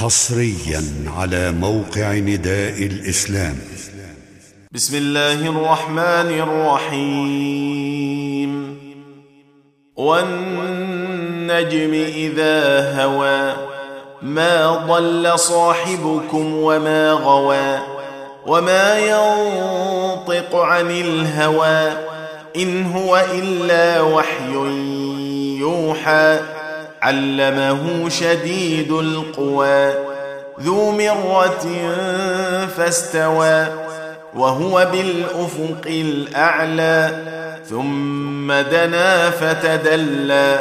حصريا على موقع نداء الإسلام. بسم الله الرحمن الرحيم. والنجم إذا هوى ما ضل صاحبكم وما غوى وما ينطق عن الهوى إن هو إلا وحي يوحى. علمه شديد القوى ذو مرة فاستوى وهو بالأفق الأعلى ثم دنا فتدلى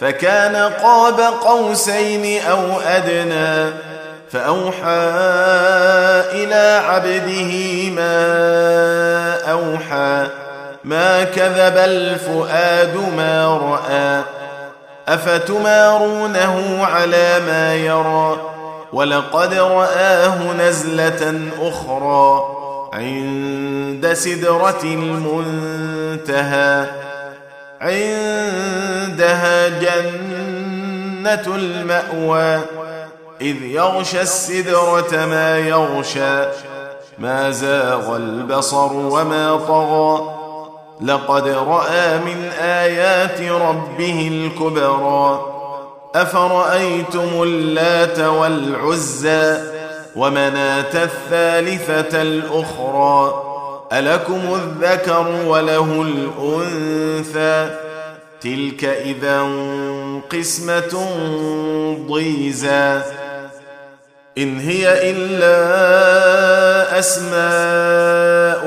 فكان قاب قوسين أو أدنى فأوحى إلى عبده ما أوحى ما كذب الفؤاد ما رأى. افتمارونه على ما يرى ولقد راه نزله أخرى عند سدره المنتهى عندها جنه الماوى اذ يغشى السدره ما يغشى ما زاغ البصر وما طغى لقد رأى من آيات ربه الكبرى. أفرأيتم اللات والعزى ومناة الثالثة الأخرى؟ ألكم الذكر وله الأنثى؟ تلك إذا قسمة ضيزى. إن هي إلا أسماء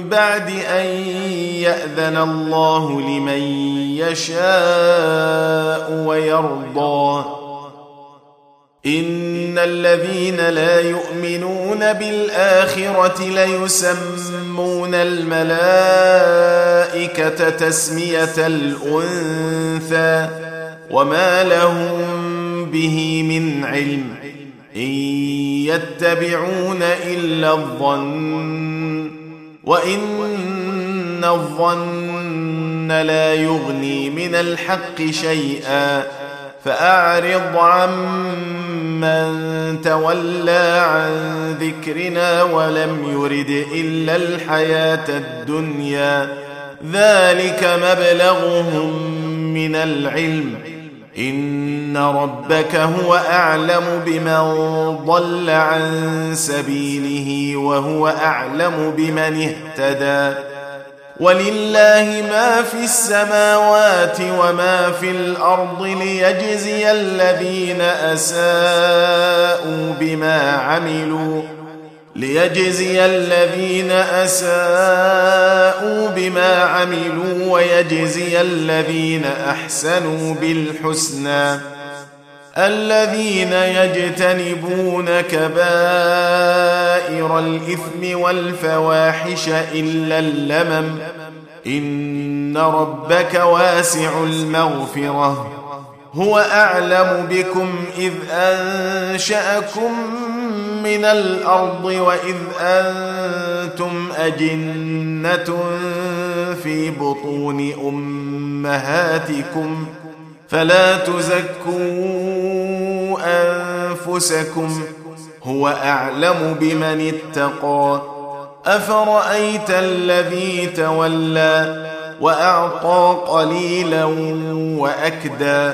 بعد أن يأذن الله لمن يشاء ويرضى. إن الذين لا يؤمنون بالآخرة ليسمون الملائكة تسمية الأنثى وما لهم به من علم. إن يتبعون إلا الظن وإن الظن لا يغني من الحق شيئا فأعرض عمن تولى عن ذكرنا ولم يرد إلا الحياة الدنيا ذلك مبلغهم من العلم ان ربك هو اعلم بمن ضل عن سبيله وهو اعلم بمن اهتدى ولله ما في السماوات وما في الأرض ليجزي الذين اساءوا بما عملوا ليجزي الذين أساءوا بما عملوا ويجزي الذين أحسنوا بالحسنى. الذين يجتنبون كبائر الإثم والفواحش إلا اللمم. إن ربك واسع المغفرة. هو أعلم بكم إذ أنشأكم من الأرض وإذ أنتم أجنة في بطون أمهاتكم فلا تزكوا أنفسكم هو أعلم بمن اتقى أفرأيت الذي تولى وأعطى قليلا وأكدى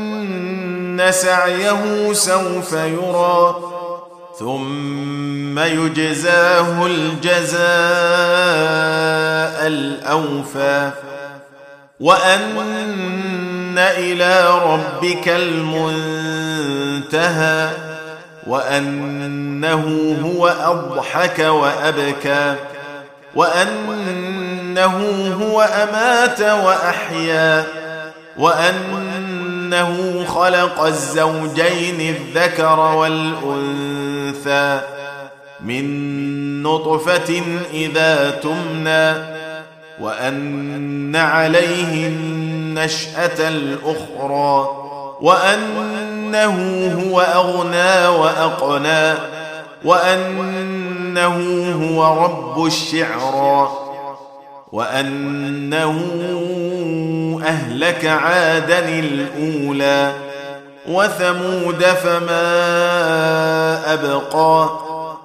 سعيه سوف يرى ثم يجزاه الجزاء الأوفى. وأن إلى ربك المنتهى وأنه هو أضحك وأبكى وأنه هو أمات وأحيا وأنه خلق الزوجين الذكر والأنثى من نطفة إذا تمنى وأن عليه النشأة الأخرى وأنه هو أغنى وأقنى وأنه هو رب الشعرى وأنه أهلك عادا الأولى وثمود فما أبقى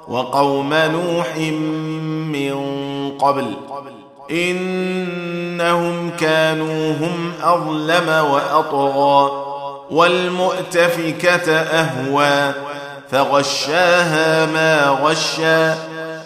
وقوم نوح من قبل إنهم كانوا هم أظلم وأطغى والمؤتفكة أهوى فغشاها ما غشى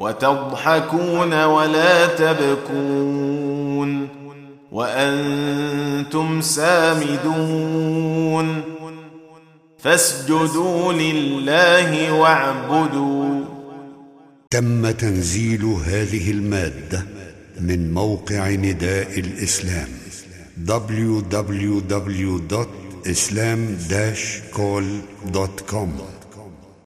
وتضحكون ولا تبكون وأنتم سامدون فاسجدوا لله واعبدوا. تم تنزيل هذه المادة من موقع نداء الإسلام www.islam-call.com